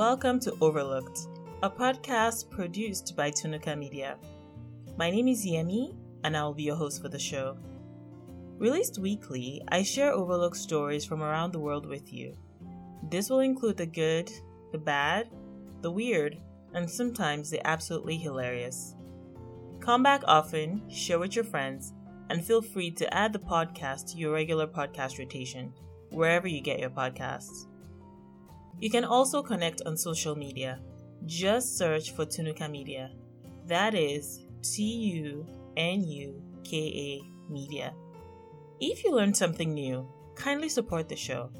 Welcome to Overlooked, a podcast produced by Tunuka Media. My name is Yemi, and I will be your host for the show. Released weekly, I share overlooked stories from around the world with you. This will include the good, the bad, the weird, and sometimes the absolutely hilarious. Come back often, share with your friends, and feel free to add the podcast to your regular podcast rotation, wherever you get your podcasts. You can also connect on social media. Just search for Tunuka Media. That is T U N U K A Media. If you learned something new, kindly support the show.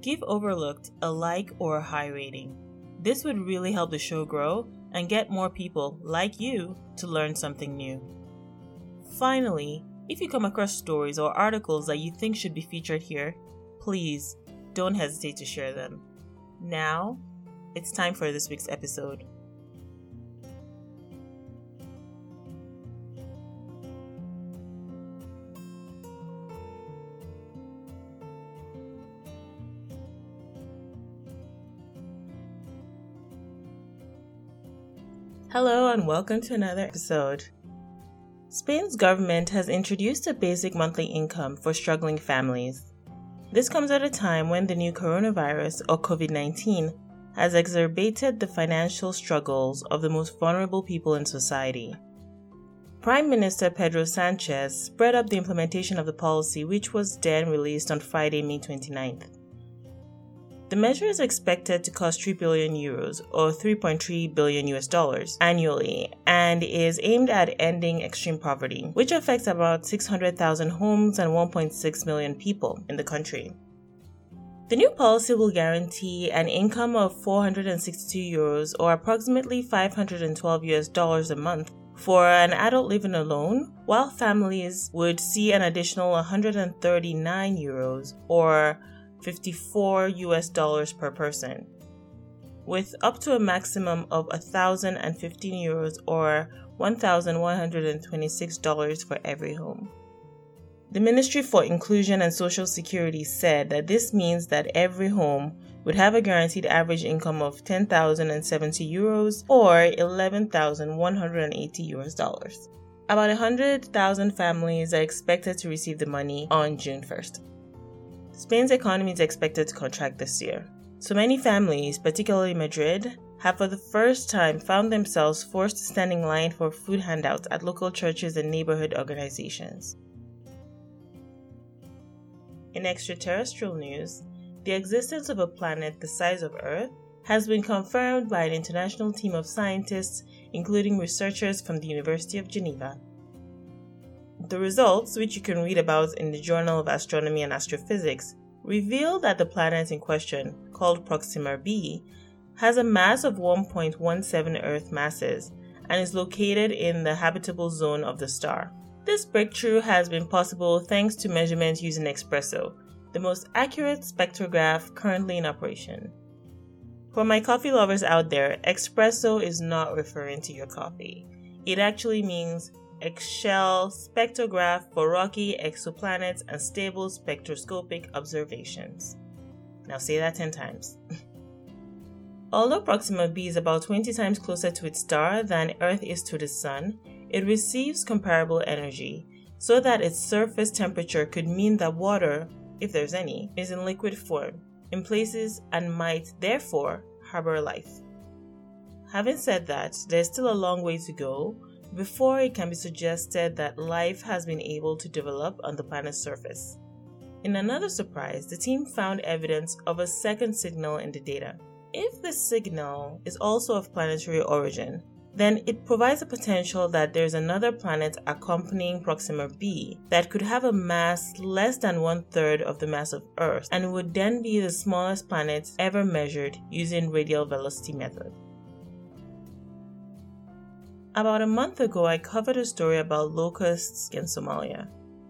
Give Overlooked a like or a high rating. This would really help the show grow and get more people like you to learn something new. Finally, if you come across stories or articles that you think should be featured here, please don't hesitate to share them. Now, it's time for this week's episode. Hello, and welcome to another episode. Spain's government has introduced a basic monthly income for struggling families. This comes at a time when the new coronavirus, or COVID 19, has exacerbated the financial struggles of the most vulnerable people in society. Prime Minister Pedro Sanchez spread up the implementation of the policy, which was then released on Friday, May 29th. The measure is expected to cost 3 billion euros or 3.3 billion US dollars annually and is aimed at ending extreme poverty, which affects about 600,000 homes and 1.6 million people in the country. The new policy will guarantee an income of 462 euros or approximately 512 US dollars a month for an adult living alone, while families would see an additional 139 euros or 54 US dollars per person, with up to a maximum of 1,015 euros or $1,126 for every home. The Ministry for Inclusion and Social Security said that this means that every home would have a guaranteed average income of 10,070 euros or 11,180 US dollars. About 100,000 families are expected to receive the money on June 1st. Spain's economy is expected to contract this year. So many families, particularly Madrid, have for the first time found themselves forced to stand in line for food handouts at local churches and neighborhood organizations. In extraterrestrial news, the existence of a planet the size of Earth has been confirmed by an international team of scientists, including researchers from the University of Geneva. The results, which you can read about in the Journal of Astronomy and Astrophysics, reveal that the planet in question, called Proxima b, has a mass of 1.17 Earth masses and is located in the habitable zone of the star. This breakthrough has been possible thanks to measurements using Espresso, the most accurate spectrograph currently in operation. For my coffee lovers out there, Espresso is not referring to your coffee. It actually means Echelle spectrograph for rocky exoplanets and stable spectroscopic observations. Now say that 10 times. Although Proxima b is about 20 times closer to its star than Earth is to the Sun, it receives comparable energy, so that its surface temperature could mean that water, if there's any, is in liquid form in places and might therefore harbor life. Having said that, there's still a long way to go before it can be suggested that life has been able to develop on the planet's surface. In another surprise, the team found evidence of a second signal in the data. If the signal is also of planetary origin, then it provides a potential that there's another planet accompanying Proxima b that could have a mass less than one third of the mass of Earth and would then be the smallest planet ever measured using radial velocity method. About a month ago, I covered a story about locusts in Somalia.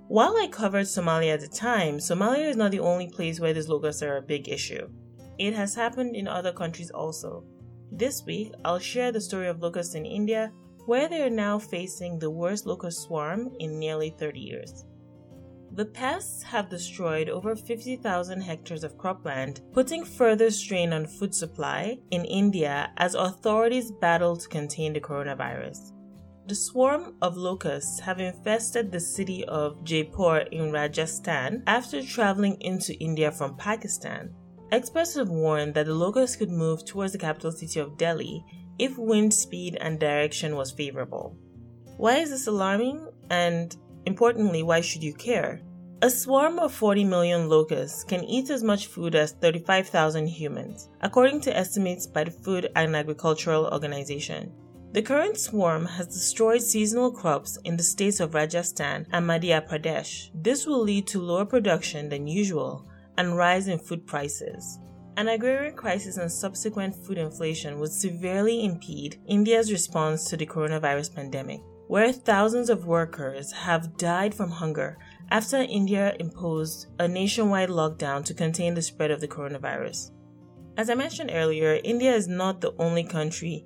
While I covered Somalia at the time, Somalia is not the only place where these locusts are a big issue. It has happened in other countries also. This week, I'll share the story of locusts in India, where they are now facing the worst locust swarm in nearly 30 years. The pests have destroyed over 50,000 hectares of cropland, putting further strain on food supply in India as authorities battle to contain the coronavirus. The swarm of locusts have infested the city of Jaipur in Rajasthan after traveling into India from Pakistan. Experts have warned that the locusts could move towards the capital city of Delhi if wind speed and direction was favorable. Why is this alarming? And importantly, why should you care? A swarm of 40 million locusts can eat as much food as 35,000 humans, according to estimates by the Food and Agricultural Organization. The current swarm has destroyed seasonal crops in the states of Rajasthan and Madhya Pradesh. This will lead to lower production than usual and rise in food prices. An agrarian crisis and subsequent food inflation would severely impede India's response to the coronavirus pandemic, where thousands of workers have died from hunger after India imposed a nationwide lockdown to contain the spread of the coronavirus. As I mentioned earlier, India is not the only country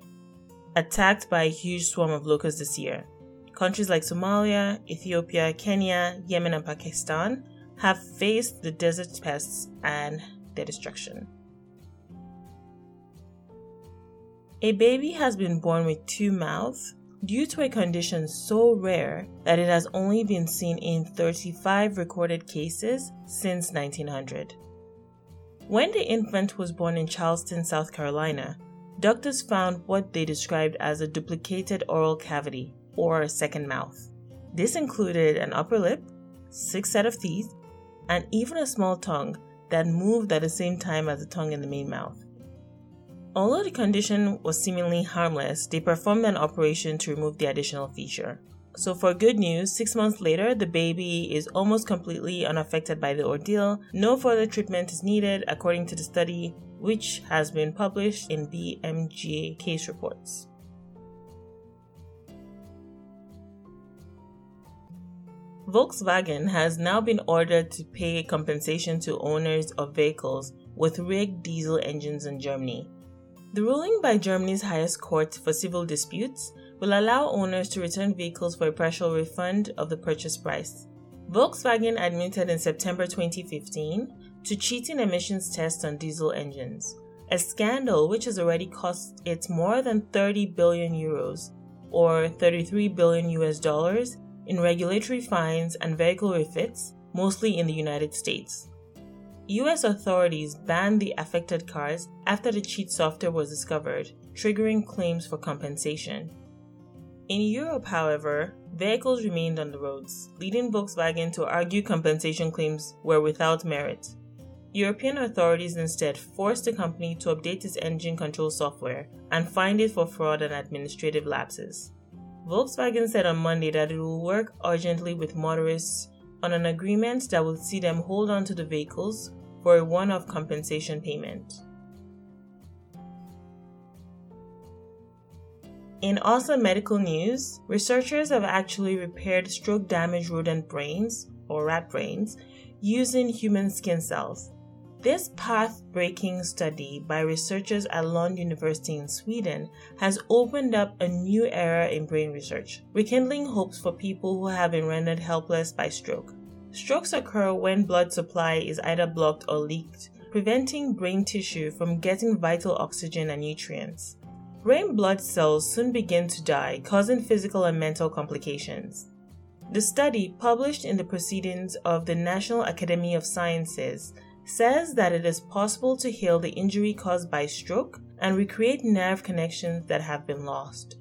attacked by a huge swarm of locusts this year. Countries like Somalia, Ethiopia, Kenya, Yemen, and Pakistan have faced the desert pests and their destruction. A baby has been born with two mouths due to a condition so rare that it has only been seen in 35 recorded cases since 1900. When the infant was born in Charleston, South Carolina, doctors found what they described as a duplicated oral cavity, or a second mouth. This included an upper lip, six set of teeth, and even a small tongue that moved at the same time as the tongue in the main mouth. Although the condition was seemingly harmless, they performed an operation to remove the additional feature. So, for good news, six months later, the baby is almost completely unaffected by the ordeal. No further treatment is needed, according to the study, which has been published in BMJ case reports. Volkswagen has now been ordered to pay compensation to owners of vehicles with rigged diesel engines in Germany. The ruling by Germany's highest court for civil disputes will allow owners to return vehicles for a partial refund of the purchase price. Volkswagen admitted in September 2015 to cheating emissions tests on diesel engines, a scandal which has already cost it more than 30 billion euros or 33 billion US dollars in regulatory fines and vehicle refits, mostly in the United States. US authorities banned the affected cars after the cheat software was discovered, triggering claims for compensation. In Europe, however, vehicles remained on the roads, leading Volkswagen to argue compensation claims were without merit. European authorities instead forced the company to update its engine control software and fined it for fraud and administrative lapses. Volkswagen said on Monday that it will work urgently with motorists on an agreement that will see them hold on to the vehicles for a one off compensation payment. In awesome medical news, researchers have actually repaired stroke damaged rodent brains, or rat brains, using human skin cells. This path breaking study by researchers at Lund University in Sweden has opened up a new era in brain research, rekindling hopes for people who have been rendered helpless by stroke. Strokes occur when blood supply is either blocked or leaked, preventing brain tissue from getting vital oxygen and nutrients. Brain blood cells soon begin to die, causing physical and mental complications. The study, published in the Proceedings of the National Academy of Sciences, says that it is possible to heal the injury caused by stroke and recreate nerve connections that have been lost.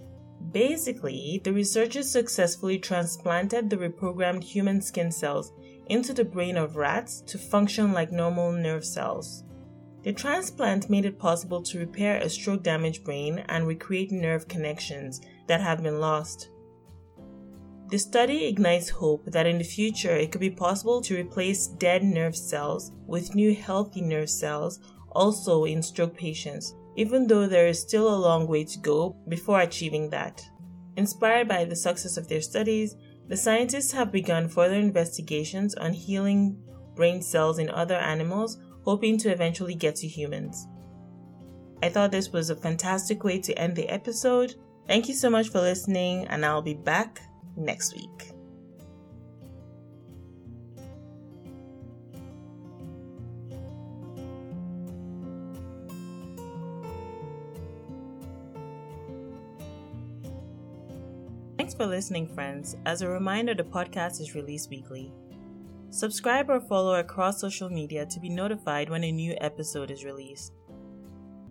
Basically, the researchers successfully transplanted the reprogrammed human skin cells into the brain of rats to function like normal nerve cells. The transplant made it possible to repair a stroke damaged brain and recreate nerve connections that have been lost. The study ignites hope that in the future it could be possible to replace dead nerve cells with new healthy nerve cells also in stroke patients, even though there is still a long way to go before achieving that. Inspired by the success of their studies, the scientists have begun further investigations on healing brain cells in other animals, hoping to eventually get to humans. I thought this was a fantastic way to end the episode. Thank you so much for listening, and I'll be back next week. Thanks for listening, friends. As a reminder, the podcast is released weekly. Subscribe or follow across social media to be notified when a new episode is released.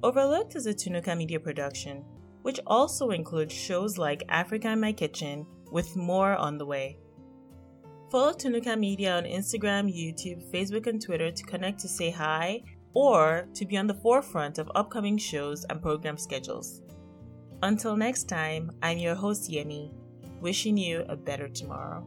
Overlooked is a Tunuka Media production, which also includes shows like Africa in My Kitchen, with more on the way. Follow Tunuka Media on Instagram, YouTube, Facebook, and Twitter to connect to say hi or to be on the forefront of upcoming shows and program schedules. Until next time, I'm your host Yemi, wishing you a better tomorrow.